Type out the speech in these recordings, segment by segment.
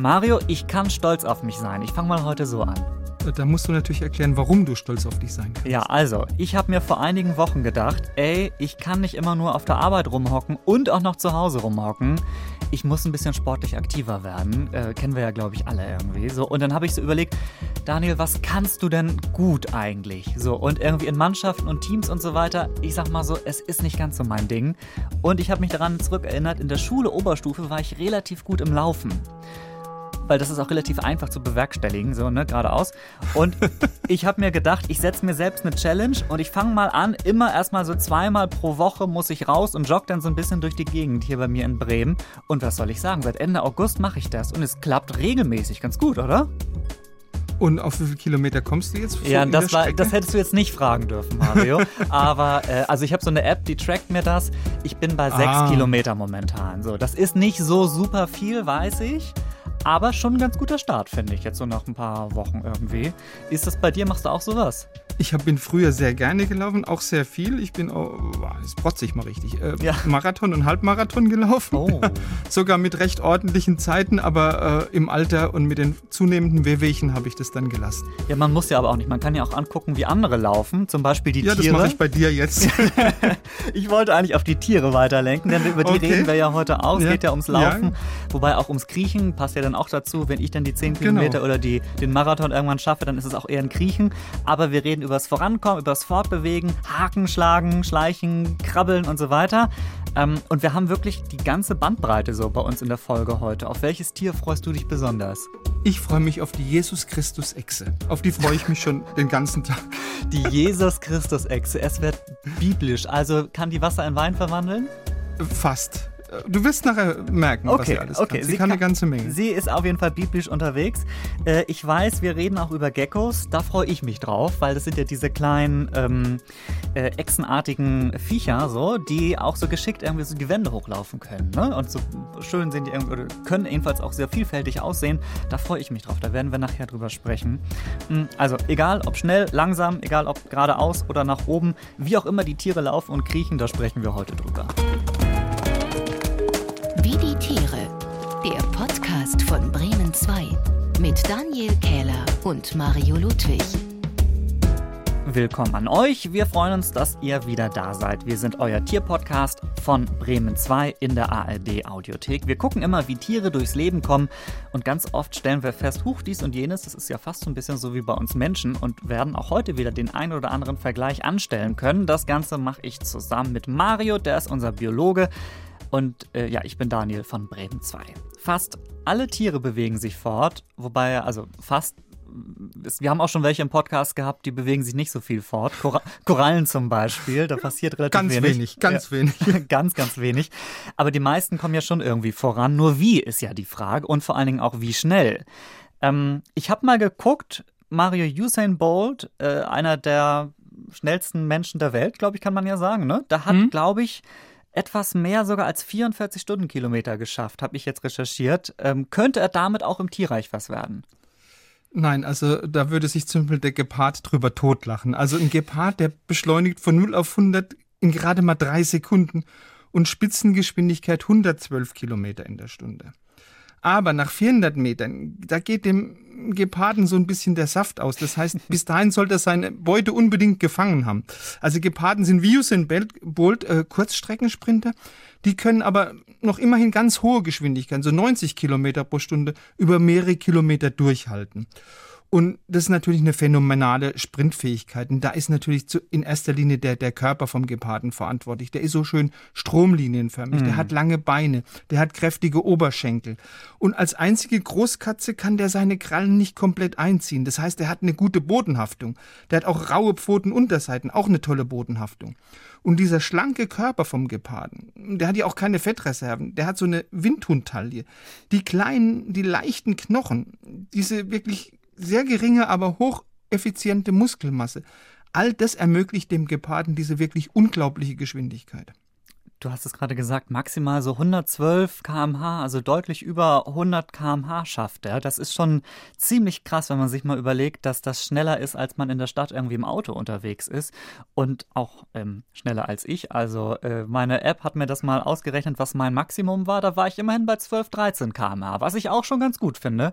Mario, ich kann stolz auf mich sein. Ich fange mal heute so an. Da musst du natürlich erklären, warum du stolz auf dich sein kannst. Ja, also, ich habe mir vor einigen Wochen gedacht, ey, ich kann nicht immer nur auf der Arbeit rumhocken und auch noch zu Hause rumhocken. Ich muss ein bisschen sportlich aktiver werden. Äh, kennen wir ja, glaube ich, alle irgendwie. So, und dann habe ich so überlegt, Daniel, was kannst du denn gut eigentlich? So, und irgendwie in Mannschaften und Teams und so weiter, ich sag mal so, es ist nicht ganz so mein Ding. Und ich habe mich daran zurückerinnert, in der Schule Oberstufe war ich relativ gut im Laufen weil das ist auch relativ einfach zu bewerkstelligen, so, ne, geradeaus. Und ich habe mir gedacht, ich setze mir selbst eine Challenge und ich fange mal an, immer erstmal so zweimal pro Woche muss ich raus und jogge dann so ein bisschen durch die Gegend hier bei mir in Bremen. Und was soll ich sagen, seit Ende August mache ich das und es klappt regelmäßig ganz gut, oder? Und auf wie viele Kilometer kommst du jetzt? Ja, das, war, das hättest du jetzt nicht fragen dürfen, Mario. Aber äh, also ich habe so eine App, die trackt mir das. Ich bin bei sechs ah. Kilometer momentan. So, das ist nicht so super viel, weiß ich. Aber schon ein ganz guter Start, finde ich, jetzt so nach ein paar Wochen irgendwie. Ist das bei dir, machst du auch sowas? Ich hab, bin früher sehr gerne gelaufen, auch sehr viel. Ich bin auch, das protze ich mal richtig, äh, ja. Marathon und Halbmarathon gelaufen. Oh. Sogar mit recht ordentlichen Zeiten, aber äh, im Alter und mit den zunehmenden Wehwehchen habe ich das dann gelassen. Ja, man muss ja aber auch nicht. Man kann ja auch angucken, wie andere laufen. Zum Beispiel die ja, Tiere. Ja, das mache ich bei dir jetzt. ich wollte eigentlich auf die Tiere weiterlenken, denn über die okay. reden wir ja heute auch. Es ja. geht ja ums Laufen, wobei auch ums Kriechen passt ja dann auch dazu. Wenn ich dann die 10 genau. Kilometer oder die, den Marathon irgendwann schaffe, dann ist es auch eher ein Kriechen. Aber wir reden übers Vorankommen, übers Fortbewegen, Haken schlagen, schleichen, krabbeln und so weiter. Ähm, und wir haben wirklich die ganze Bandbreite so bei uns in der Folge heute. Auf welches Tier freust du dich besonders? Ich freue mich auf die Jesus Christus Echse. Auf die freue ich mich schon den ganzen Tag. Die Jesus Christus Echse. Es wird biblisch. Also kann die Wasser in Wein verwandeln? Fast. Du wirst nachher merken, okay, was sie alles okay. kann. Sie, sie kann, kann, eine ganze Menge. Sie ist auf jeden Fall biblisch unterwegs. Äh, ich weiß, wir reden auch über Geckos. Da freue ich mich drauf, weil das sind ja diese kleinen ähm, äh, echsenartigen Viecher, so, die auch so geschickt irgendwie so die Wände hochlaufen können. Ne? Und so schön sind die irgendwie, oder können jedenfalls auch sehr vielfältig aussehen. Da freue ich mich drauf. Da werden wir nachher drüber sprechen. Hm, also, egal ob schnell, langsam, egal ob geradeaus oder nach oben, wie auch immer die Tiere laufen und kriechen, da sprechen wir heute drüber. Von Bremen 2 mit Daniel Kähler und Mario Ludwig. Willkommen an euch. Wir freuen uns, dass ihr wieder da seid. Wir sind euer Tierpodcast von Bremen 2 in der ARD Audiothek. Wir gucken immer, wie Tiere durchs Leben kommen und ganz oft stellen wir fest, huch, dies und jenes, das ist ja fast so ein bisschen so wie bei uns Menschen und werden auch heute wieder den einen oder anderen Vergleich anstellen können. Das Ganze mache ich zusammen mit Mario, der ist unser Biologe. Und äh, ja, ich bin Daniel von Bremen 2. Fast alle Tiere bewegen sich fort, wobei, also fast wir haben auch schon welche im Podcast gehabt, die bewegen sich nicht so viel fort. Kora Korallen zum Beispiel, da passiert relativ ganz wenig. wenig. Ganz wenig, ganz, ganz wenig. Aber die meisten kommen ja schon irgendwie voran. Nur wie ist ja die Frage und vor allen Dingen auch wie schnell. Ähm, ich habe mal geguckt, Mario Usain Bolt, äh, einer der schnellsten Menschen der Welt, glaube ich, kann man ja sagen, ne? Da hat, hm? glaube ich, etwas mehr sogar als 44 Stundenkilometer geschafft, habe ich jetzt recherchiert. Ähm, könnte er damit auch im Tierreich was werden? Nein, also da würde sich zum Beispiel der Gepard drüber totlachen. Also ein Gepard, der beschleunigt von 0 auf 100 in gerade mal drei Sekunden und Spitzengeschwindigkeit 112 Kilometer in der Stunde. Aber nach 400 Metern, da geht dem Geparden so ein bisschen der Saft aus. Das heißt, bis dahin sollte er seine Beute unbedingt gefangen haben. Also Geparden sind wie Usain Bolt äh, Kurzstreckensprinter. Die können aber noch immerhin ganz hohe Geschwindigkeiten, so 90 Kilometer pro Stunde, über mehrere Kilometer durchhalten. Und das ist natürlich eine phänomenale Sprintfähigkeit. Und da ist natürlich in erster Linie der, der Körper vom Geparden verantwortlich. Der ist so schön stromlinienförmig. Mhm. Der hat lange Beine. Der hat kräftige Oberschenkel. Und als einzige Großkatze kann der seine Krallen nicht komplett einziehen. Das heißt, er hat eine gute Bodenhaftung. Der hat auch raue Pfotenunterseiten, auch eine tolle Bodenhaftung. Und dieser schlanke Körper vom Geparden, der hat ja auch keine Fettreserven, der hat so eine Windhundtaille. Die kleinen, die leichten Knochen, diese wirklich sehr geringe, aber hocheffiziente Muskelmasse. All das ermöglicht dem Geparden diese wirklich unglaubliche Geschwindigkeit. du hast es gerade gesagt, maximal so 112 km/h, also deutlich über 100 km/h schafft er. Das ist schon ziemlich krass, wenn man sich mal überlegt, dass das schneller ist, als man in der Stadt irgendwie im Auto unterwegs ist und auch ähm, schneller als ich. Also äh, meine App hat mir das mal ausgerechnet, was mein Maximum war. Da war ich immerhin bei 12, 13 km/h, was ich auch schon ganz gut finde.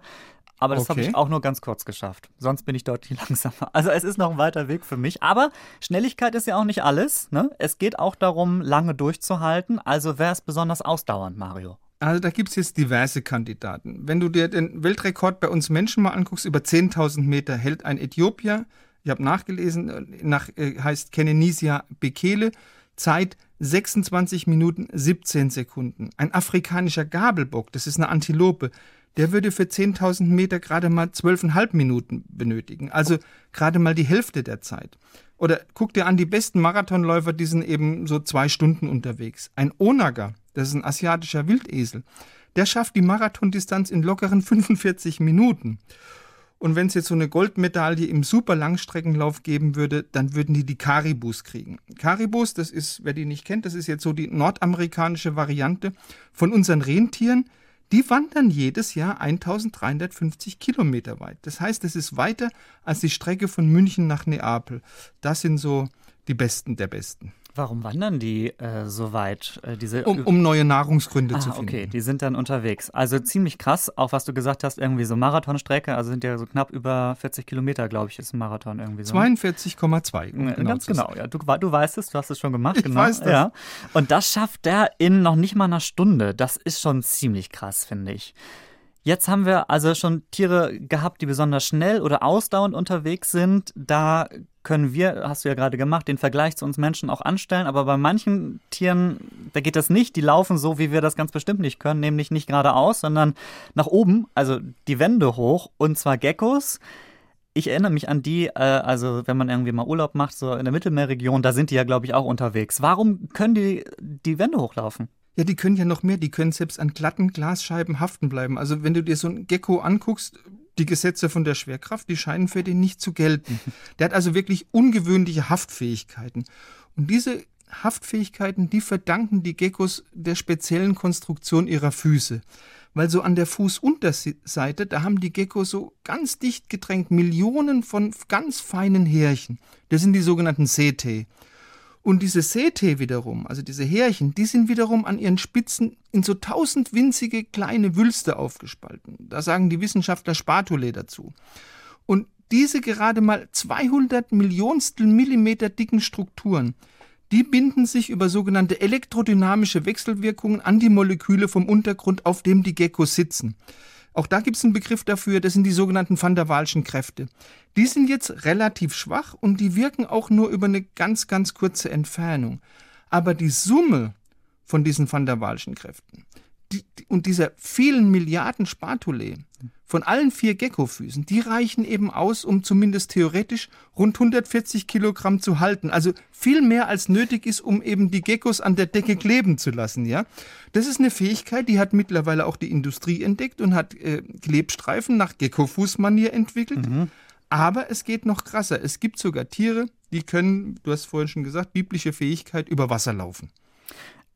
Aber das okay. habe ich auch nur ganz kurz geschafft. Sonst bin ich deutlich langsamer. Also es ist noch ein weiter Weg für mich. Aber Schnelligkeit ist ja auch nicht alles. Ne? Es geht auch darum, lange durchzuhalten. Also wäre es besonders ausdauernd, Mario. Also da gibt es jetzt diverse Kandidaten. Wenn du dir den Weltrekord bei uns Menschen mal anguckst, über 10.000 Meter hält ein Äthiopier, ich habe nachgelesen, nach, äh, heißt Kenenisia Bekele, Zeit 26 Minuten 17 Sekunden. Ein afrikanischer Gabelbock, das ist eine Antilope, der würde für 10.000 Meter gerade mal 12,5 Minuten benötigen. Also gerade mal die Hälfte der Zeit. Oder guck dir an, die besten Marathonläufer, die sind eben so zwei Stunden unterwegs. Ein Onager, das ist ein asiatischer Wildesel, der schafft die Marathondistanz in lockeren 45 Minuten. Und wenn es jetzt so eine Goldmedaille im Superlangstreckenlauf geben würde, dann würden die die Karibus kriegen. Karibus, das ist, wer die nicht kennt, das ist jetzt so die nordamerikanische Variante von unseren Rentieren die wandern jedes Jahr 1350 Kilometer weit. Das heißt, es ist weiter als die Strecke von München nach Neapel. Das sind so die Besten der Besten. Warum wandern die äh, so weit? Äh, diese um, um, neue Nahrungsgründe ah, zu finden. Okay, die sind dann unterwegs. Also ziemlich krass, auch was du gesagt hast, irgendwie so Marathonstrecke, also sind ja so knapp über 40 Kilometer, glaube ich, ist ein Marathon irgendwie so. 42,2. Genau Ganz genau, ja. Du, du weißt es, du hast es schon gemacht. Ich genau. weiß das. Ja. Und das schafft der in noch nicht mal einer Stunde. Das ist schon ziemlich krass, finde ich. Jetzt haben wir also schon Tiere gehabt, die besonders schnell oder ausdauernd unterwegs sind. Da können wir, hast du ja gerade gemacht, den Vergleich zu uns Menschen auch anstellen. Aber bei manchen Tieren, da geht das nicht. Die laufen so, wie wir das ganz bestimmt nicht können, nämlich nicht geradeaus, sondern nach oben, also die Wände hoch. Und zwar Geckos. Ich erinnere mich an die, äh, also wenn man irgendwie mal Urlaub macht, so in der Mittelmeerregion, da sind die ja, glaube ich, auch unterwegs. Warum können die die Wände hochlaufen? Ja, die können ja noch mehr, die können selbst an glatten Glasscheiben haften bleiben. Also wenn du dir so ein Gecko anguckst, die Gesetze von der Schwerkraft, die scheinen für den nicht zu gelten. Der hat also wirklich ungewöhnliche Haftfähigkeiten. Und diese Haftfähigkeiten, die verdanken die Geckos der speziellen Konstruktion ihrer Füße. Weil so an der Fußunterseite, da haben die Geckos so ganz dicht gedrängt Millionen von ganz feinen Härchen. Das sind die sogenannten CT. Und diese Sete wiederum, also diese Härchen, die sind wiederum an ihren Spitzen in so tausend winzige kleine Wülste aufgespalten. Da sagen die Wissenschaftler Spatulae dazu. Und diese gerade mal 200 Millionstel Millimeter dicken Strukturen, die binden sich über sogenannte elektrodynamische Wechselwirkungen an die Moleküle vom Untergrund, auf dem die Geckos sitzen. Auch da gibt es einen Begriff dafür, das sind die sogenannten Van der Waalschen Kräfte. Die sind jetzt relativ schwach und die wirken auch nur über eine ganz, ganz kurze Entfernung. Aber die Summe von diesen Van der Waalschen Kräften, die, und dieser vielen Milliarden Spatulae von allen vier Geckofüßen, die reichen eben aus, um zumindest theoretisch rund 140 Kilogramm zu halten. Also viel mehr als nötig ist, um eben die Geckos an der Decke kleben zu lassen, ja. Das ist eine Fähigkeit, die hat mittlerweile auch die Industrie entdeckt und hat äh, Klebstreifen nach Geckofußmanier entwickelt. Mhm. Aber es geht noch krasser. Es gibt sogar Tiere, die können, du hast vorhin schon gesagt, biblische Fähigkeit über Wasser laufen.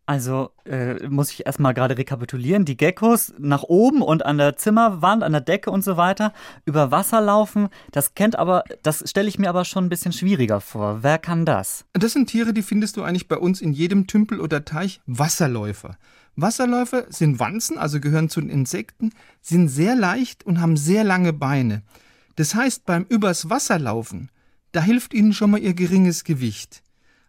Also äh, muss ich erstmal gerade rekapitulieren. Die Geckos nach oben und an der Zimmerwand, an der Decke und so weiter über Wasser laufen. Das kennt aber, das stelle ich mir aber schon ein bisschen schwieriger vor. Wer kann das? Das sind Tiere, die findest du eigentlich bei uns in jedem Tümpel oder Teich. Wasserläufer. Wasserläufer sind Wanzen, also gehören zu den Insekten, sind sehr leicht und haben sehr lange Beine. Das heißt, beim übers Wasser laufen, da hilft ihnen schon mal ihr geringes Gewicht.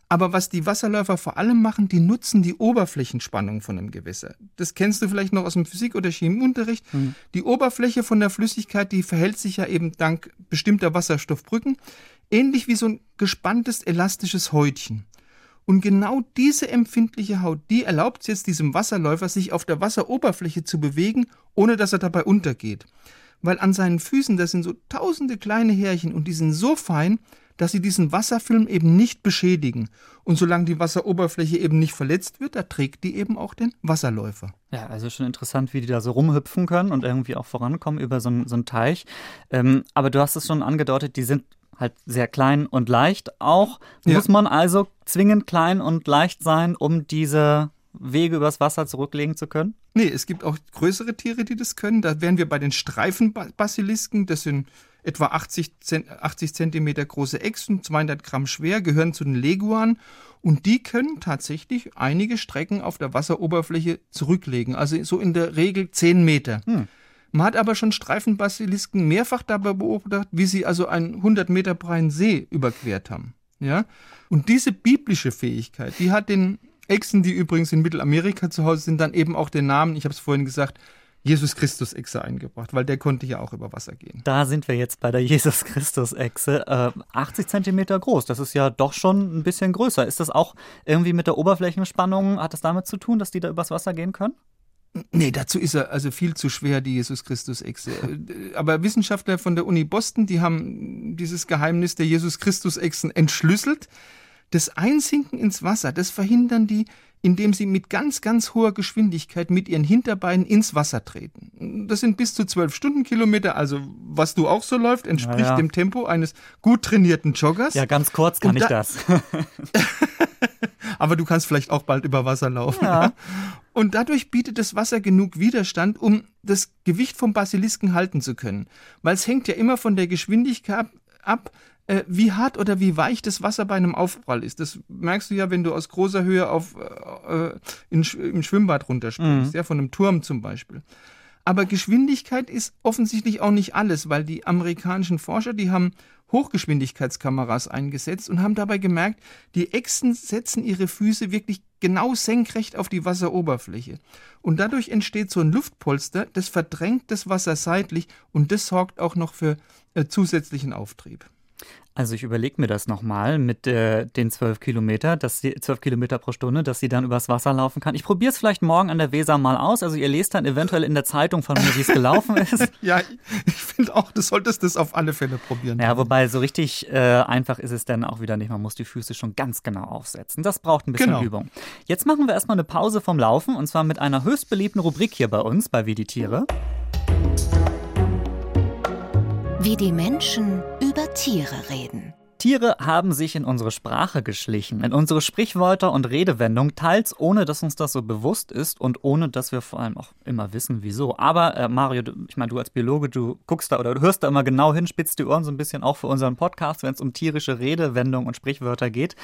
Aber was die Wasserläufer vor allem machen, die nutzen die Oberflächenspannung von einem Gewässer. Das kennst du vielleicht noch aus dem Physik- oder Chemieunterricht. Mhm. Die Oberfläche von der Flüssigkeit, die verhält sich ja eben dank bestimmter Wasserstoffbrücken ähnlich wie so ein gespanntes elastisches Häutchen. Und genau diese empfindliche Haut, die erlaubt es jetzt diesem Wasserläufer, sich auf der Wasseroberfläche zu bewegen, ohne dass er dabei untergeht. Weil an seinen Füßen, das sind so tausende kleine Härchen und die sind so fein, dass sie diesen Wasserfilm eben nicht beschädigen. Und solange die Wasseroberfläche eben nicht verletzt wird, da trägt die eben auch den Wasserläufer. Ja, also schon interessant, wie die da so rumhüpfen können und irgendwie auch vorankommen über so einen, so einen Teich. Ähm, aber du hast es schon angedeutet, die sind halt sehr klein und leicht auch. Ja. Muss man also zwingend klein und leicht sein, um diese Wege übers Wasser zurücklegen zu können? Nee, es gibt auch größere Tiere, die das können. Da wären wir bei den Streifenbasilisken. Das sind etwa 80, Zent 80 Zentimeter große Echsen, 200 Gramm schwer, gehören zu den Leguanen. Und die können tatsächlich einige Strecken auf der Wasseroberfläche zurücklegen. Also so in der Regel 10 Meter. Man hat aber schon Streifenbasilisken mehrfach dabei beobachtet, wie sie also einen 100 Meter breiten See überquert haben. Ja? Und diese biblische Fähigkeit, die hat den Echsen, die übrigens in Mittelamerika zu Hause sind, dann eben auch den Namen, ich habe es vorhin gesagt, Jesus Christus Echse eingebracht, weil der konnte ja auch über Wasser gehen. Da sind wir jetzt bei der Jesus Christus Echse. Äh, 80 Zentimeter groß, das ist ja doch schon ein bisschen größer. Ist das auch irgendwie mit der Oberflächenspannung, hat das damit zu tun, dass die da übers Wasser gehen können? Nee, dazu ist er also viel zu schwer, die Jesus Christus Echse. Äh, Aber Wissenschaftler von der Uni Boston, die haben dieses Geheimnis der Jesus Christus Echsen entschlüsselt. Das Einsinken ins Wasser, das verhindern die, indem sie mit ganz, ganz hoher Geschwindigkeit mit ihren Hinterbeinen ins Wasser treten. Das sind bis zu 12 Stundenkilometer, also was du auch so läuft, entspricht Ja, dem Tempo eines gut trainierten Joggers. Ja, ganz kurz kann Und ich da- das. Aber du kannst vielleicht auch bald über Wasser laufen. Ja. Und dadurch bietet das Wasser genug Widerstand, um das Gewicht vom Basilisken halten zu können. Weil es hängt ja immer von der Geschwindigkeit ab äh, wie hart oder wie weich das Wasser bei einem Aufprall ist. Das merkst du ja, wenn du aus großer Höhe auf, äh, in, im Schwimmbad runterspringst, ja, von einem Turm zum Beispiel. Aber Geschwindigkeit ist offensichtlich auch nicht alles, weil die amerikanischen Forscher, die haben Hochgeschwindigkeitskameras eingesetzt und haben dabei gemerkt, die Echsen setzen ihre Füße wirklich genau senkrecht auf die Wasseroberfläche. Und dadurch entsteht so ein Luftpolster, das verdrängt das Wasser seitlich und das sorgt auch noch für äh, zusätzlichen Auftrieb. Also ich überlege mir das nochmal mit äh, den 12 Kilometer, dass sie 12 Kilometer pro Stunde, dass sie dann übers Wasser laufen kann. Ich probiere es vielleicht morgen an der Weser mal aus. Also ihr lest dann eventuell in der Zeitung von mir, wie es gelaufen ist. Ja, ich finde auch, du solltest das auf alle Fälle probieren. Ja, wobei so richtig äh, einfach ist es dann auch wieder nicht. Man muss die Füße schon ganz genau aufsetzen. Das braucht ein bisschen Genau. Übung. Jetzt machen wir erstmal eine Pause vom Laufen und zwar mit einer höchst beliebten Rubrik hier bei uns, bei Wie die Tiere. Wie die Menschen über Tiere reden. Tiere haben sich in unsere Sprache geschlichen, in unsere Sprichwörter und Redewendungen, teils ohne, dass uns das so bewusst ist und ohne, dass wir vor allem auch immer wissen, wieso. Aber äh, Mario, du, ich meine, du als Biologe, du guckst da oder du hörst da immer genau hin, spitzt die Ohren so ein bisschen auch für unseren Podcast, wenn es um tierische Redewendungen und Sprichwörter geht.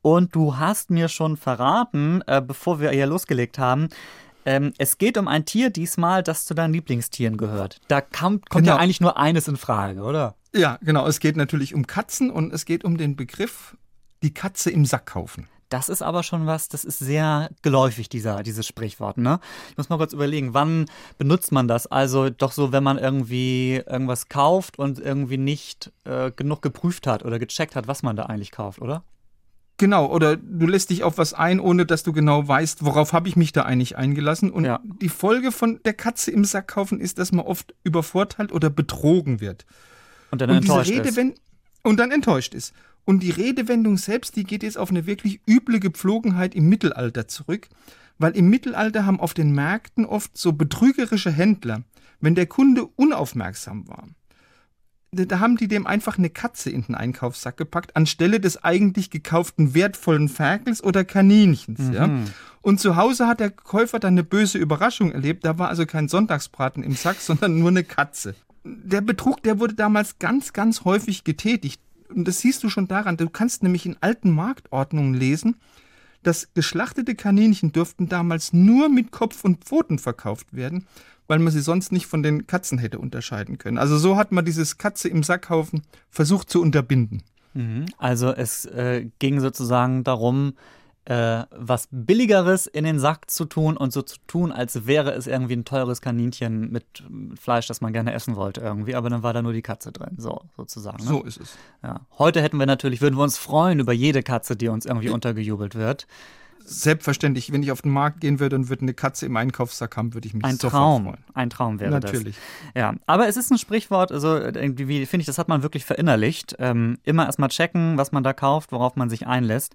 Und du hast mir schon verraten, äh, bevor wir hier losgelegt haben, ähm, es geht um ein Tier diesmal, das zu deinen Lieblingstieren gehört. Da kam, kommt ja Genau. eigentlich nur eines in Frage, oder? Ja, genau. Es geht natürlich um Katzen und es geht um den Begriff die Katze im Sack kaufen. Das ist aber schon was, das ist sehr geläufig, dieser, dieses Sprichwort, ne? Ich muss mal kurz überlegen, wann benutzt man das? Also doch so, wenn man irgendwie irgendwas kauft und irgendwie nicht äh, genug geprüft hat oder gecheckt hat, was man da eigentlich kauft, oder? Genau, oder du lässt dich auf was ein, ohne dass du genau weißt, worauf habe ich mich da eigentlich eingelassen. Und Ja. die Folge von der Katze im Sack kaufen ist, dass man oft übervorteilt oder betrogen wird. Und dann und diese enttäuscht ist. Redewend und dann enttäuscht ist. Und die Redewendung selbst, die geht jetzt auf eine wirklich üble Gepflogenheit im Mittelalter zurück, weil im Mittelalter haben auf den Märkten oft so betrügerische Händler, wenn der Kunde unaufmerksam war, da haben die dem einfach eine Katze in den Einkaufssack gepackt, anstelle des eigentlich gekauften wertvollen Ferkels oder Kaninchens. Ja? Und zu Hause hat der Käufer dann eine böse Überraschung erlebt. Da war also kein Sonntagsbraten im Sack, sondern nur eine Katze. Der Betrug, der wurde damals ganz, ganz häufig getätigt. Und das siehst du schon daran. Du kannst nämlich in alten Marktordnungen lesen, dass geschlachtete Kaninchen dürften damals nur mit Kopf und Pfoten verkauft werden, weil man sie sonst nicht von den Katzen hätte unterscheiden können. Also so hat man dieses Katze im Sackhaufen versucht zu unterbinden. Mhm. Also es äh, ging sozusagen darum, äh, was Billigeres in den Sack zu tun und so zu tun, als wäre es irgendwie ein teures Kaninchen mit äh, Fleisch, das man gerne essen wollte irgendwie, aber dann war da nur die Katze drin, so sozusagen. Ne? So ist es. Ja. Heute hätten wir natürlich, würden wir uns freuen über jede Katze, die uns irgendwie untergejubelt wird. Selbstverständlich, wenn ich auf den Markt gehen würde und würde eine Katze im Einkaufssack haben, würde ich mich Ein sofort Traum, freuen. ein Traum wäre Natürlich. das. Ja, aber es ist ein Sprichwort, also irgendwie finde ich, das hat man wirklich verinnerlicht. Ähm, immer erstmal checken, was man da kauft, worauf man sich einlässt.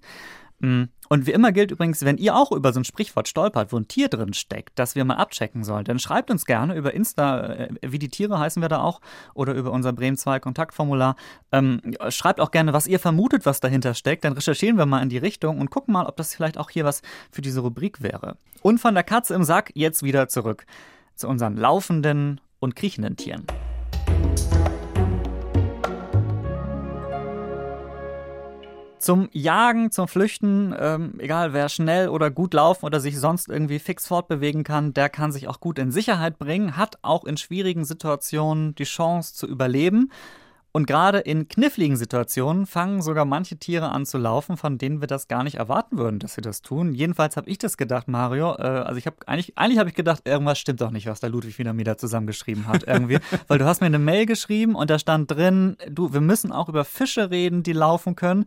Mm. Und wie immer gilt übrigens, wenn ihr auch über so ein Sprichwort stolpert, wo ein Tier drin steckt, das wir mal abchecken sollen, dann schreibt uns gerne über Insta, äh, wie die Tiere heißen wir da auch, oder über unser Bremen 2 Kontaktformular. Ähm, schreibt auch gerne, was ihr vermutet, was dahinter steckt. Dann recherchieren wir mal in die Richtung und gucken mal, ob das vielleicht auch hier was für diese Rubrik wäre. Und von der Katze im Sack jetzt wieder zurück zu unseren laufenden und kriechenden Tieren. Zum Jagen, zum Flüchten, ähm, egal wer schnell oder gut laufen oder sich sonst irgendwie fix fortbewegen kann, der kann sich auch gut in Sicherheit bringen, hat auch in schwierigen Situationen die Chance zu überleben. Und gerade in kniffligen Situationen fangen sogar manche Tiere an zu laufen, von denen wir das gar nicht erwarten würden, dass sie das tun. Jedenfalls habe ich das gedacht, Mario. Äh, also ich habe eigentlich, eigentlich habe ich gedacht, irgendwas stimmt doch nicht, was der Ludwig wieder mir da zusammengeschrieben hat irgendwie, weil du hast mir eine Mail geschrieben und da stand drin, du, wir müssen auch über Fische reden, die laufen können.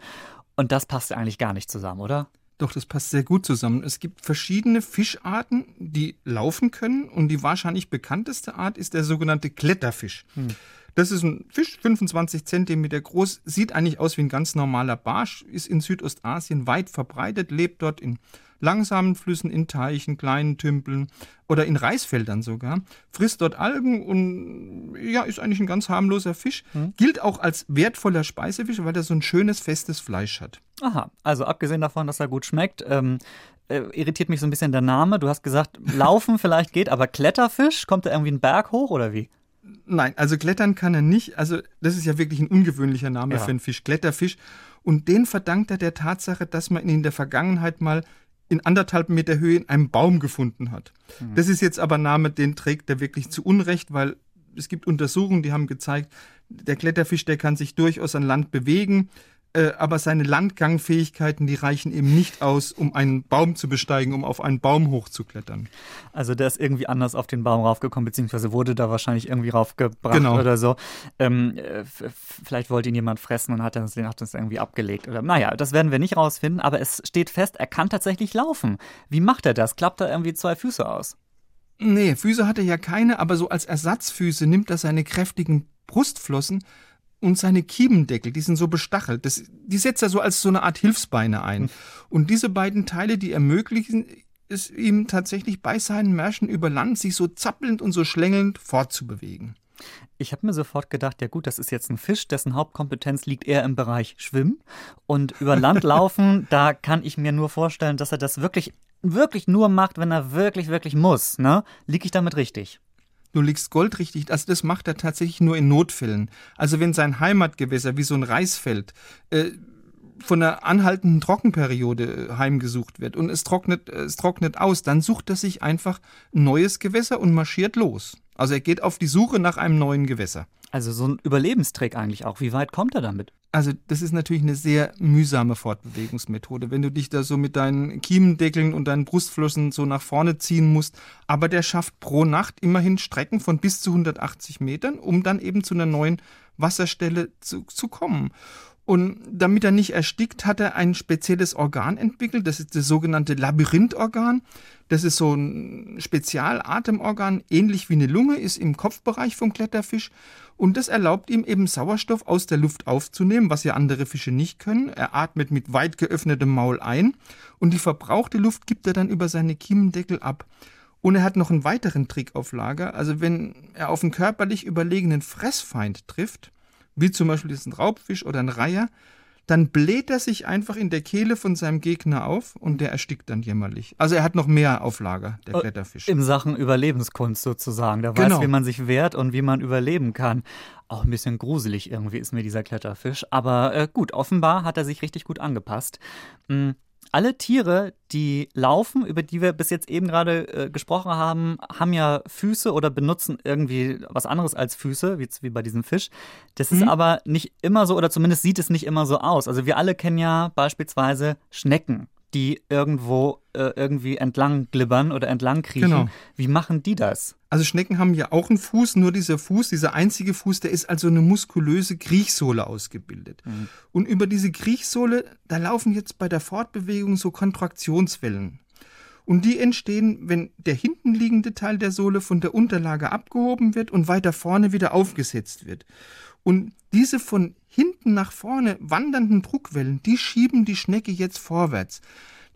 Und das passt eigentlich gar nicht zusammen, oder? Doch, das passt sehr gut zusammen. Es gibt verschiedene Fischarten, die laufen können und die wahrscheinlich bekannteste Art ist der sogenannte Kletterfisch. Hm. Das ist ein Fisch, 25 Zentimeter groß, sieht eigentlich aus wie ein ganz normaler Barsch, ist in Südostasien weit verbreitet, lebt dort in langsamen Flüssen, in Teichen, kleinen Tümpeln oder in Reisfeldern sogar, frisst dort Algen und ja, ist eigentlich ein ganz harmloser Fisch. Hm. Gilt auch als wertvoller Speisefisch, weil er so ein schönes, festes Fleisch hat. Aha, also abgesehen davon, dass er gut schmeckt, ähm, äh, irritiert mich so ein bisschen der Name. Du hast gesagt, laufen vielleicht geht, aber Kletterfisch, kommt da irgendwie ein Berg hoch oder wie? Nein, also klettern kann er nicht. Also das ist ja wirklich ein ungewöhnlicher Name ja. für einen Fisch, Kletterfisch. Und den verdankt er der Tatsache, dass man ihn in der Vergangenheit mal in anderthalb Meter Höhe in einem Baum gefunden hat. Mhm. Das ist jetzt aber ein Name, den trägt er wirklich zu Unrecht, weil es gibt Untersuchungen, die haben gezeigt, der Kletterfisch, der kann sich durchaus an Land bewegen. Äh, aber seine Landgangfähigkeiten, die reichen eben nicht aus, um einen Baum zu besteigen, um auf einen Baum hochzuklettern. Also der ist irgendwie anders auf den Baum raufgekommen, beziehungsweise wurde da wahrscheinlich irgendwie raufgebracht genau. oder so. Ähm, äh, vielleicht wollte ihn jemand fressen und hat das, hat das irgendwie abgelegt. Oder naja, das werden wir nicht rausfinden, aber es steht fest, er kann tatsächlich laufen. Wie macht er das? Klappt er irgendwie zwei Füße aus? Nee, Füße hat er ja keine, aber so als Ersatzfüße nimmt er seine kräftigen Brustflossen und seine Kiebendeckel, die sind so bestachelt. Das, die setzt er so als so eine Art Hilfsbeine ein. Mhm. Und diese beiden Teile, die ermöglichen es ihm tatsächlich bei seinen Märschen über Land, sich so zappelnd und so schlängelnd fortzubewegen. Ich habe mir sofort gedacht, ja gut, das ist jetzt ein Fisch, dessen Hauptkompetenz liegt eher im Bereich Schwimmen und über Land laufen. da kann ich mir nur vorstellen, dass er das wirklich, wirklich nur macht, wenn er wirklich, wirklich muss. Ne? Liege ich damit richtig? Du liegst goldrichtig. Also das macht er tatsächlich nur in Notfällen. Also wenn sein Heimatgewässer wie so ein Reisfeld äh, von einer anhaltenden Trockenperiode äh, heimgesucht wird und es trocknet, äh, es trocknet aus, dann sucht er sich einfach ein neues Gewässer und marschiert los. Also er geht auf die Suche nach einem neuen Gewässer. Also so ein Überlebenstrick eigentlich auch. Wie weit kommt er damit? Also das ist natürlich eine sehr mühsame Fortbewegungsmethode, wenn du dich da so mit deinen Kiemendeckeln und deinen Brustflossen so nach vorne ziehen musst. Aber der schafft pro Nacht immerhin Strecken von bis zu 180 Metern, um dann eben zu einer neuen Wasserstelle zu, zu kommen. Und damit er nicht erstickt, hat er ein spezielles Organ entwickelt. Das ist das sogenannte Labyrinthorgan. Das ist so ein Spezialatemorgan, ähnlich wie eine Lunge, ist im Kopfbereich vom Kletterfisch. Und das erlaubt ihm eben Sauerstoff aus der Luft aufzunehmen, was ja andere Fische nicht können. Er atmet mit weit geöffnetem Maul ein und die verbrauchte Luft gibt er dann über seine Kiemendeckel ab. Und er hat noch einen weiteren Trick auf Lager. Also wenn er auf einen körperlich überlegenen Fressfeind trifft, wie zum Beispiel diesen Raubfisch oder ein Reiher, dann bläht er sich einfach in der Kehle von seinem Gegner auf und der erstickt dann jämmerlich. Also er hat noch mehr auf Lager, der Kletterfisch. In Sachen Überlebenskunst sozusagen. Der genau. weiß, wie man sich wehrt und wie man überleben kann. Auch ein bisschen gruselig irgendwie ist mir dieser Kletterfisch. Aber äh, gut, offenbar hat er sich richtig gut angepasst. Mhm alle Tiere, die laufen, über die wir bis jetzt eben gerade äh, gesprochen haben, haben ja Füße oder benutzen irgendwie was anderes als Füße, wie, wie bei diesem Fisch. Das mhm. ist aber nicht immer so, oder zumindest sieht es nicht immer so aus. Also wir alle kennen ja beispielsweise Schnecken die irgendwo äh, irgendwie entlang glibbern oder entlang kriechen. Genau. Wie machen die das? Also Schnecken haben ja auch einen Fuß, nur dieser Fuß, dieser einzige Fuß, der ist also eine muskulöse Kriechsohle ausgebildet. Mhm. Und über diese Kriechsohle, da laufen jetzt bei der Fortbewegung so Kontraktionswellen. Und die entstehen, wenn der hinten liegende Teil der Sohle von der Unterlage abgehoben wird und weiter vorne wieder aufgesetzt wird. Und diese von hinten nach vorne wandernden Druckwellen, die schieben die Schnecke jetzt vorwärts.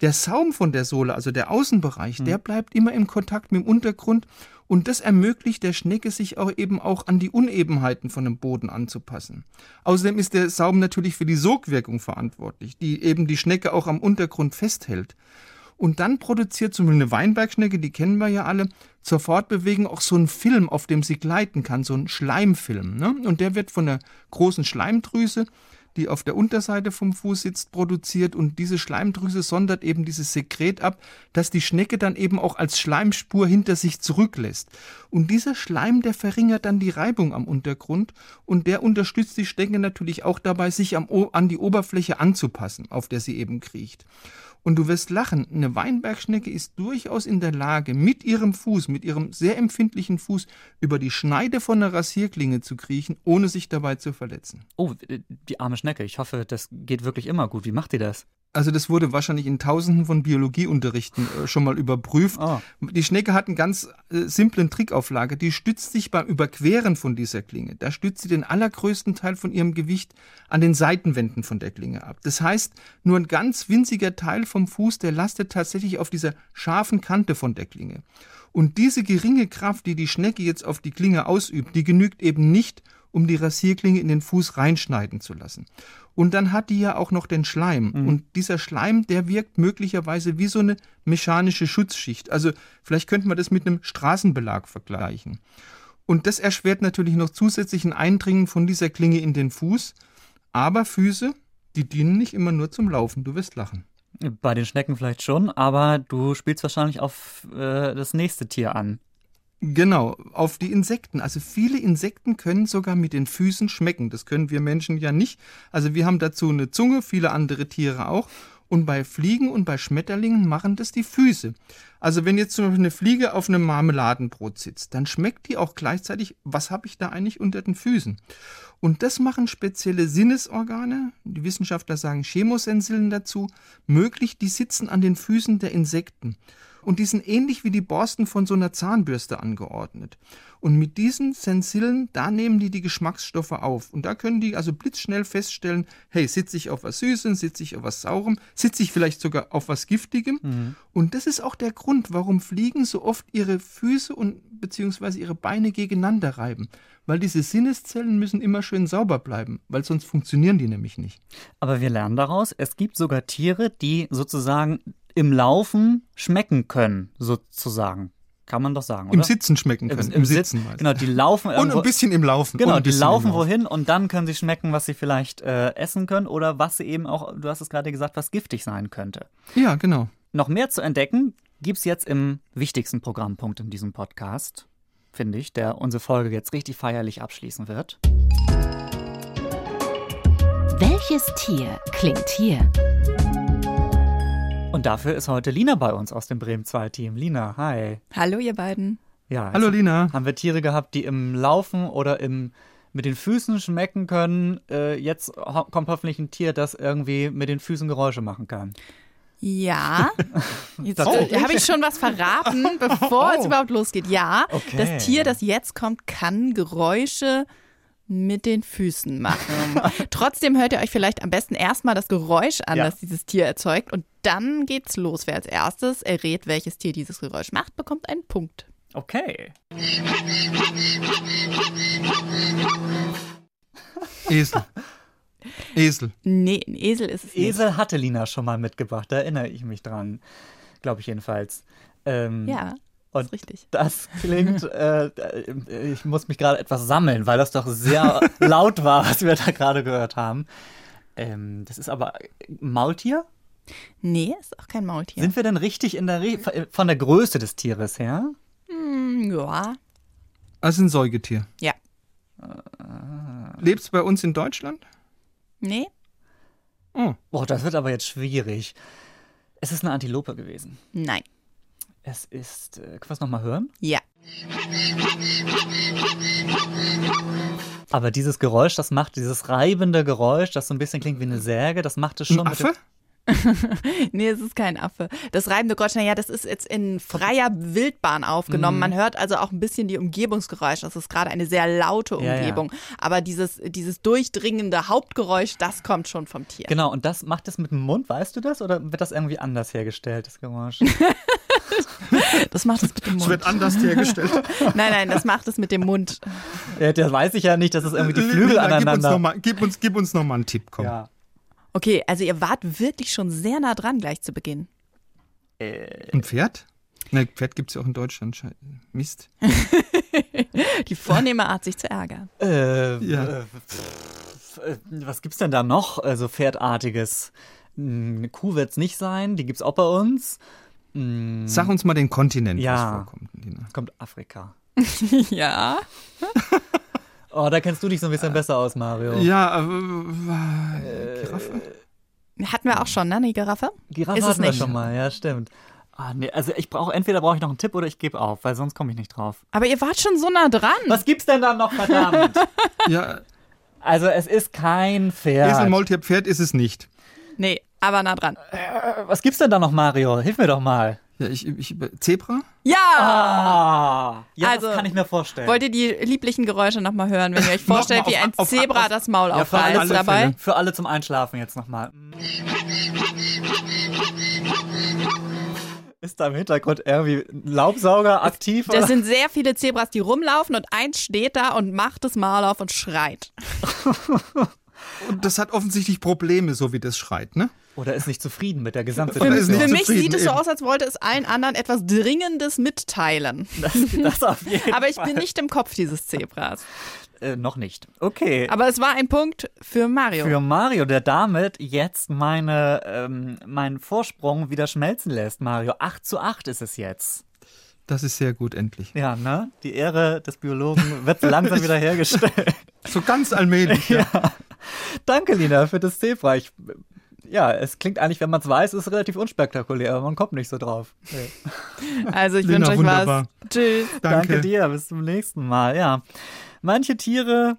Der Saum von der Sohle, also der Außenbereich, der bleibt immer im Kontakt mit dem Untergrund und das ermöglicht der Schnecke, sich auch eben auch an die Unebenheiten von dem Boden anzupassen. Außerdem ist der Saum natürlich für die Sogwirkung verantwortlich, die eben die Schnecke auch am Untergrund festhält. Und dann produziert zum Beispiel eine Weinbergschnecke, die kennen wir ja alle, zur Fortbewegung auch so einen Film, auf dem sie gleiten kann, so einen Schleimfilm. Ne? Und der wird von der großen Schleimdrüse, die auf der Unterseite vom Fuß sitzt, produziert. Und diese Schleimdrüse sondert eben dieses Sekret ab, das die Schnecke dann eben auch als Schleimspur hinter sich zurücklässt. Und dieser Schleim, der verringert dann die Reibung am Untergrund und der unterstützt die Schnecke natürlich auch dabei, sich am, an die Oberfläche anzupassen, auf der sie eben kriecht. Und du wirst lachen, eine Weinbergschnecke ist durchaus in der Lage, mit ihrem Fuß, mit ihrem sehr empfindlichen Fuß, über die Schneide von einer Rasierklinge zu kriechen, ohne sich dabei zu verletzen. Oh, die arme Schnecke. Ich hoffe, das geht wirklich immer gut. Wie macht ihr das? Also das wurde wahrscheinlich in tausenden von Biologieunterrichten äh, schon mal überprüft. Oh. Die Schnecke hat einen ganz äh, simplen Trick auf Lager. Die stützt sich beim Überqueren von dieser Klinge. Da stützt sie den allergrößten Teil von ihrem Gewicht an den Seitenwänden von der Klinge ab. Das heißt, nur ein ganz winziger Teil vom Fuß, der lastet tatsächlich auf dieser scharfen Kante von der Klinge. Und diese geringe Kraft, die die Schnecke jetzt auf die Klinge ausübt, die genügt eben nicht, um die Rasierklinge in den Fuß reinschneiden zu lassen. Und dann hat die ja auch noch den Schleim. Und dieser Schleim, der wirkt möglicherweise wie so eine mechanische Schutzschicht. Also vielleicht könnte man das mit einem Straßenbelag vergleichen. Und das erschwert natürlich noch zusätzlich ein Eindringen von dieser Klinge in den Fuß. Aber Füße, die dienen nicht immer nur zum Laufen. Du wirst lachen. Bei den Schnecken vielleicht schon, aber du spielst wahrscheinlich auf äh, das nächste Tier an. Genau, auf die Insekten. Also viele Insekten können sogar mit den Füßen schmecken. Das können wir Menschen ja nicht. Also wir haben dazu eine Zunge, viele andere Tiere auch. Und bei Fliegen und bei Schmetterlingen machen das die Füße. Also wenn jetzt zum Beispiel eine Fliege auf einem Marmeladenbrot sitzt, dann schmeckt die auch gleichzeitig, was habe ich da eigentlich unter den Füßen? Und das machen spezielle Sinnesorgane, die Wissenschaftler sagen Chemosensillen dazu, möglich, die sitzen an den Füßen der Insekten. Und die sind ähnlich wie die Borsten von so einer Zahnbürste angeordnet. Und mit diesen Sensillen, da nehmen die die Geschmacksstoffe auf. Und da können die also blitzschnell feststellen, hey, sitze ich auf was Süßem, sitze ich auf was Saurem, sitze ich vielleicht sogar auf was Giftigem. Und das ist auch der Grund, warum Fliegen so oft ihre Füße und beziehungsweise ihre Beine gegeneinander reiben. Weil diese Sinneszellen müssen immer schön sauber bleiben, weil sonst funktionieren die nämlich nicht. Aber wir lernen daraus, es gibt sogar Tiere, die sozusagen im Laufen schmecken können, sozusagen. Kann man doch sagen, oder? Im Sitzen schmecken können. Im, im Sitzen. meist. Genau, die laufen Und irgendwo. ein bisschen im Laufen. Genau, und die laufen im wohin und dann können sie schmecken, was sie vielleicht äh, essen können oder was sie eben auch, du hast es gerade gesagt, was giftig sein könnte. Ja, genau. Noch mehr zu entdecken gibt's jetzt im wichtigsten Programmpunkt in diesem Podcast, finde ich, der unsere Folge jetzt richtig feierlich abschließen wird. Welches Tier klingt hier? Und dafür ist heute Lina bei uns aus dem Bremen 2 Team. Lina, hi. Hallo, ihr beiden. Ja, Hallo jetzt Lina. haben wir Tiere gehabt, die im Laufen oder im mit den Füßen schmecken können. Äh, jetzt ho kommt hoffentlich ein Tier, das irgendwie mit den Füßen Geräusche machen kann. Ja, jetzt Oh. äh, habe ich schon was verraten, bevor es überhaupt losgeht. Ja, Okay. das Tier, das jetzt kommt, kann Geräusche mit den Füßen machen. Trotzdem hört ihr euch vielleicht am besten erstmal das Geräusch an, Ja. das dieses Tier erzeugt. Und dann geht's los. Wer als erstes errät, welches Tier dieses Geräusch macht, bekommt einen Punkt. Okay. Esel. Esel. Nee, ein Esel ist es nicht. Esel hatte Lina schon mal mitgebracht, da erinnere ich mich dran. Glaube ich jedenfalls. Ähm, Ja, Und richtig. das klingt, äh, äh, ich muss mich gerade etwas sammeln, weil das doch sehr laut war, was wir da gerade gehört haben. Ähm, das ist aber Maultier? Nee, ist auch kein Maultier. Sind wir denn richtig in der Re von der Größe des Tieres her? Hm, ja. Also ein Säugetier. Ja. Lebt's bei uns in Deutschland? Nee? Oh. Boah, das wird aber jetzt schwierig. Es ist eine Antilope gewesen. Nein. Es ist, äh, können wir es nochmal hören? Ja. Aber dieses Geräusch, das macht dieses reibende Geräusch, das so ein bisschen klingt wie eine Säge, das macht es Ein schon. mit Affe? nee, es ist kein Affe. Das reibende Geräusch, naja, das ist jetzt in freier Wildbahn aufgenommen. Mhm. Man hört also auch ein bisschen die Umgebungsgeräusche. Das ist gerade eine sehr laute Ja, ja. Umgebung. Aber dieses, dieses durchdringende Hauptgeräusch, das kommt schon vom Tier. Genau, und das macht es mit dem Mund, weißt du das? Oder wird das irgendwie anders hergestellt, das Geräusch? Das macht es mit dem Es Mund. wird anders hergestellt. Nein, nein, das macht es mit dem Mund. ja, das weiß ich ja nicht, dass es irgendwie die Flügel Lina, Gib uns, aneinander. noch mal, gib, uns, gib uns noch mal einen Tipp, komm. Ja. Okay, also ihr wart wirklich schon sehr nah dran gleich zu Beginn. Ein Pferd? Ne, Pferd gibt es ja auch in Deutschland. Mist. Die vornehme Art, sich zu ärgern. Äh, Ja. äh, pff, äh, was gibt's denn da noch? Also Pferdartiges. Hm, Eine Kuh wird's nicht sein, die gibt's auch bei uns. Hm, Sag uns mal den Kontinent, Ja. was vorkommt, Lina. kommt Afrika. Ja. Oh, da kennst du dich so ein bisschen besser aus, Mario. Ja, äh, Giraffe? Hatten wir auch schon, ne, die Giraffe? Giraffe Ist es hatten wir nicht. schon mal, ja, stimmt. Ah, nee, also ich brauche entweder brauche ich noch einen Tipp oder ich gebe auf, weil sonst komme ich nicht drauf. Aber ihr wart schon so nah dran. Was gibt's denn da noch, verdammt? Ja, also es ist kein Pferd. Esel, Maultier, Pferd ist es nicht. Nee, aber nah dran. Was gibt's denn da noch, Mario? Hilf mir doch mal. Ja, ich, ich, Zebra? Ja! Ah, ja, Also, das kann ich mir vorstellen. Wollt ihr die lieblichen Geräusche nochmal hören, wenn ihr euch vorstellt, wie ein auf- Zebra auf- das Maul Ja, für alle aufreißt dabei? Fälle. Für alle zum Einschlafen jetzt nochmal. Ist da im Hintergrund irgendwie ein Laubsauger aktiv? Das oder? sind sehr viele Zebras, die rumlaufen und eins steht da und macht das Maul auf und schreit. Und das hat offensichtlich Probleme, so wie das schreit, ne? Oder ist nicht zufrieden mit der Gesamtsituation? nicht Für mich sieht es so aus, als wollte es allen anderen etwas Dringendes mitteilen. Das, das auf jeden Aber ich Fall. bin nicht im Kopf dieses Zebras. Äh, noch nicht. Okay. Aber es war ein Punkt für Mario. Für Mario, der damit jetzt meine, ähm, meinen Vorsprung wieder schmelzen lässt, Mario. 8 zu 8 ist es jetzt. Das ist sehr gut, endlich. Ja, ne? Die Ehre des Biologen wird langsam wieder hergestellt. So ganz allmählich. ja. Danke, Lina, für das Zebra. Ich, ja, es klingt eigentlich, wenn man es weiß, ist es relativ unspektakulär, aber man kommt nicht so drauf. Nee. Also ich wünsche euch wunderbar. was. Tschüss. Danke. Danke. dir, bis zum nächsten Mal. Ja, manche Tiere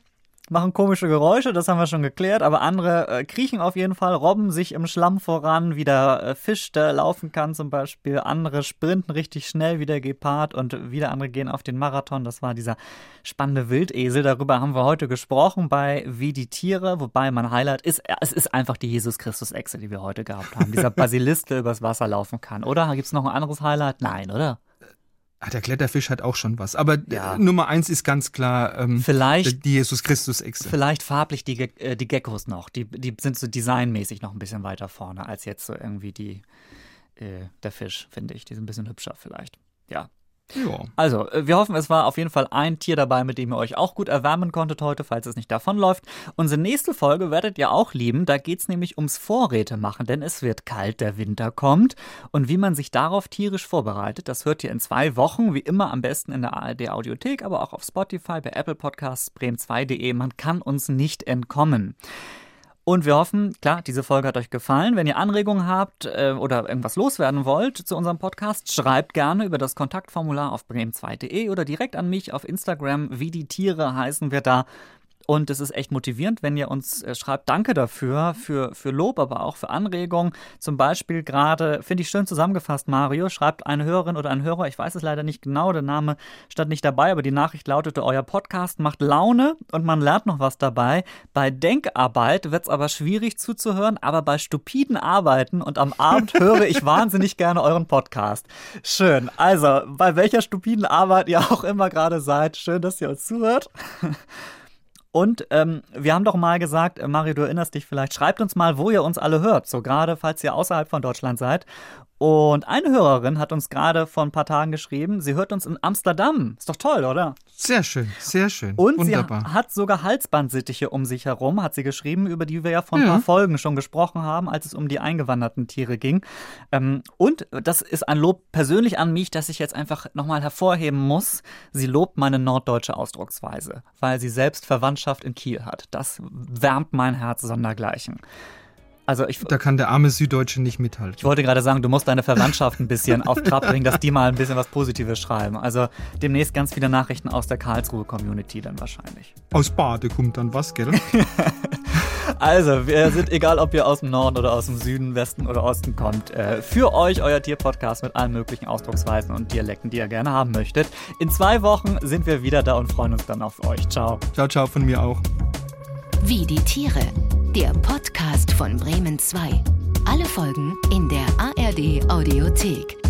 machen komische Geräusche, das haben wir schon geklärt, aber andere äh, kriechen auf jeden Fall, robben sich im Schlamm voran, wie der äh, Fisch, der laufen kann zum Beispiel. Andere sprinten richtig schnell wie der Gepard und wieder andere gehen auf den Marathon. Das war dieser spannende Wildesel. Darüber haben wir heute gesprochen bei Wie die Tiere, wobei mein Highlight ist, äh, es ist einfach die Jesus Christus Echse, die wir heute gehabt haben. Dieser Basilisk, der übers Wasser laufen kann. Oder gibt es noch ein anderes Highlight? Nein, oder? Ah, der Kletterfisch hat auch schon was. Aber Ja. äh, Nummer eins ist ganz klar ähm, Vielleicht die Jesus Christus-Echse. Vielleicht farblich die, Ge- äh, die Geckos noch. Die, die sind so designmäßig noch ein bisschen weiter vorne als jetzt so irgendwie die, äh, der Fisch, finde ich. Die sind ein bisschen hübscher vielleicht. Ja. Ja. Also, äh, wir hoffen, es war auf jeden Fall ein Tier dabei, mit dem ihr euch auch gut erwärmen konntet heute, falls es nicht davonläuft. Unsere nächste Folge werdet ihr auch lieben. Da geht's nämlich ums Vorräte machen, denn es wird kalt, der Winter kommt. Und wie man sich darauf tierisch vorbereitet, das hört ihr in zwei Wochen, wie immer am besten in der ARD Audiothek, aber auch auf Spotify, bei Apple Podcasts, bremen2.de. Man kann uns nicht entkommen. Und wir hoffen, klar, diese Folge hat euch gefallen. Wenn ihr Anregungen habt äh, oder irgendwas loswerden wollt zu unserem Podcast, schreibt gerne über das Kontaktformular auf bremen2.de oder direkt an mich auf Instagram. Wie die Tiere heißen wir da. Und es ist echt motivierend, wenn ihr uns äh, schreibt. Danke dafür, für, für Lob, aber auch für Anregungen. Zum Beispiel gerade, finde ich schön zusammengefasst, Mario, schreibt eine Hörerin oder ein Hörer, ich weiß es leider nicht genau, der Name stand nicht dabei, aber die Nachricht lautete, euer Podcast macht Laune und man lernt noch was dabei. Bei Denkarbeit wird es aber schwierig zuzuhören, aber bei stupiden Arbeiten und am Abend höre ich wahnsinnig gerne euren Podcast. Schön. Also, bei welcher stupiden Arbeit ihr auch immer gerade seid, schön, dass ihr uns zuhört. Und ähm, wir haben doch mal gesagt, äh, Mario, du erinnerst dich vielleicht, schreibt uns mal, wo ihr uns alle hört, so gerade falls ihr außerhalb von Deutschland seid. Und eine Hörerin hat uns gerade vor ein paar Tagen geschrieben, sie hört uns in Amsterdam. Ist doch toll, oder? Sehr schön, sehr schön. Und Wunderbar. sie hat sogar Halsbandsittiche um sich herum, hat sie geschrieben, über die wir ja vor ein Ja. paar Folgen schon gesprochen haben, als es um die eingewanderten Tiere ging. Ähm, und das ist ein Lob persönlich an mich, dass ich jetzt einfach nochmal hervorheben muss. Sie lobt meine norddeutsche Ausdrucksweise, weil sie selbst Verwandtschaft in Kiel hat. Das wärmt mein Herz sondergleichen. Also ich, Da kann der arme Süddeutsche nicht mithalten. ich wollte gerade sagen, du musst deine Verwandtschaft ein bisschen auf Trab bringen, dass die mal ein bisschen was Positives schreiben. Also demnächst ganz viele Nachrichten aus der Karlsruhe-Community dann wahrscheinlich. Aus Bade kommt dann was, gell? Also, wir sind, egal ob ihr aus dem Norden oder aus dem Süden, Westen oder Osten kommt, äh, für euch euer Tierpodcast mit allen möglichen Ausdrucksweisen und Dialekten, die ihr gerne haben möchtet. In zwei Wochen sind wir wieder da und freuen uns dann auf euch. Ciao. Ciao, ciao von mir auch. Wie die Tiere. Der Podcast von Bremen 2. Alle Folgen in der ARD Audiothek.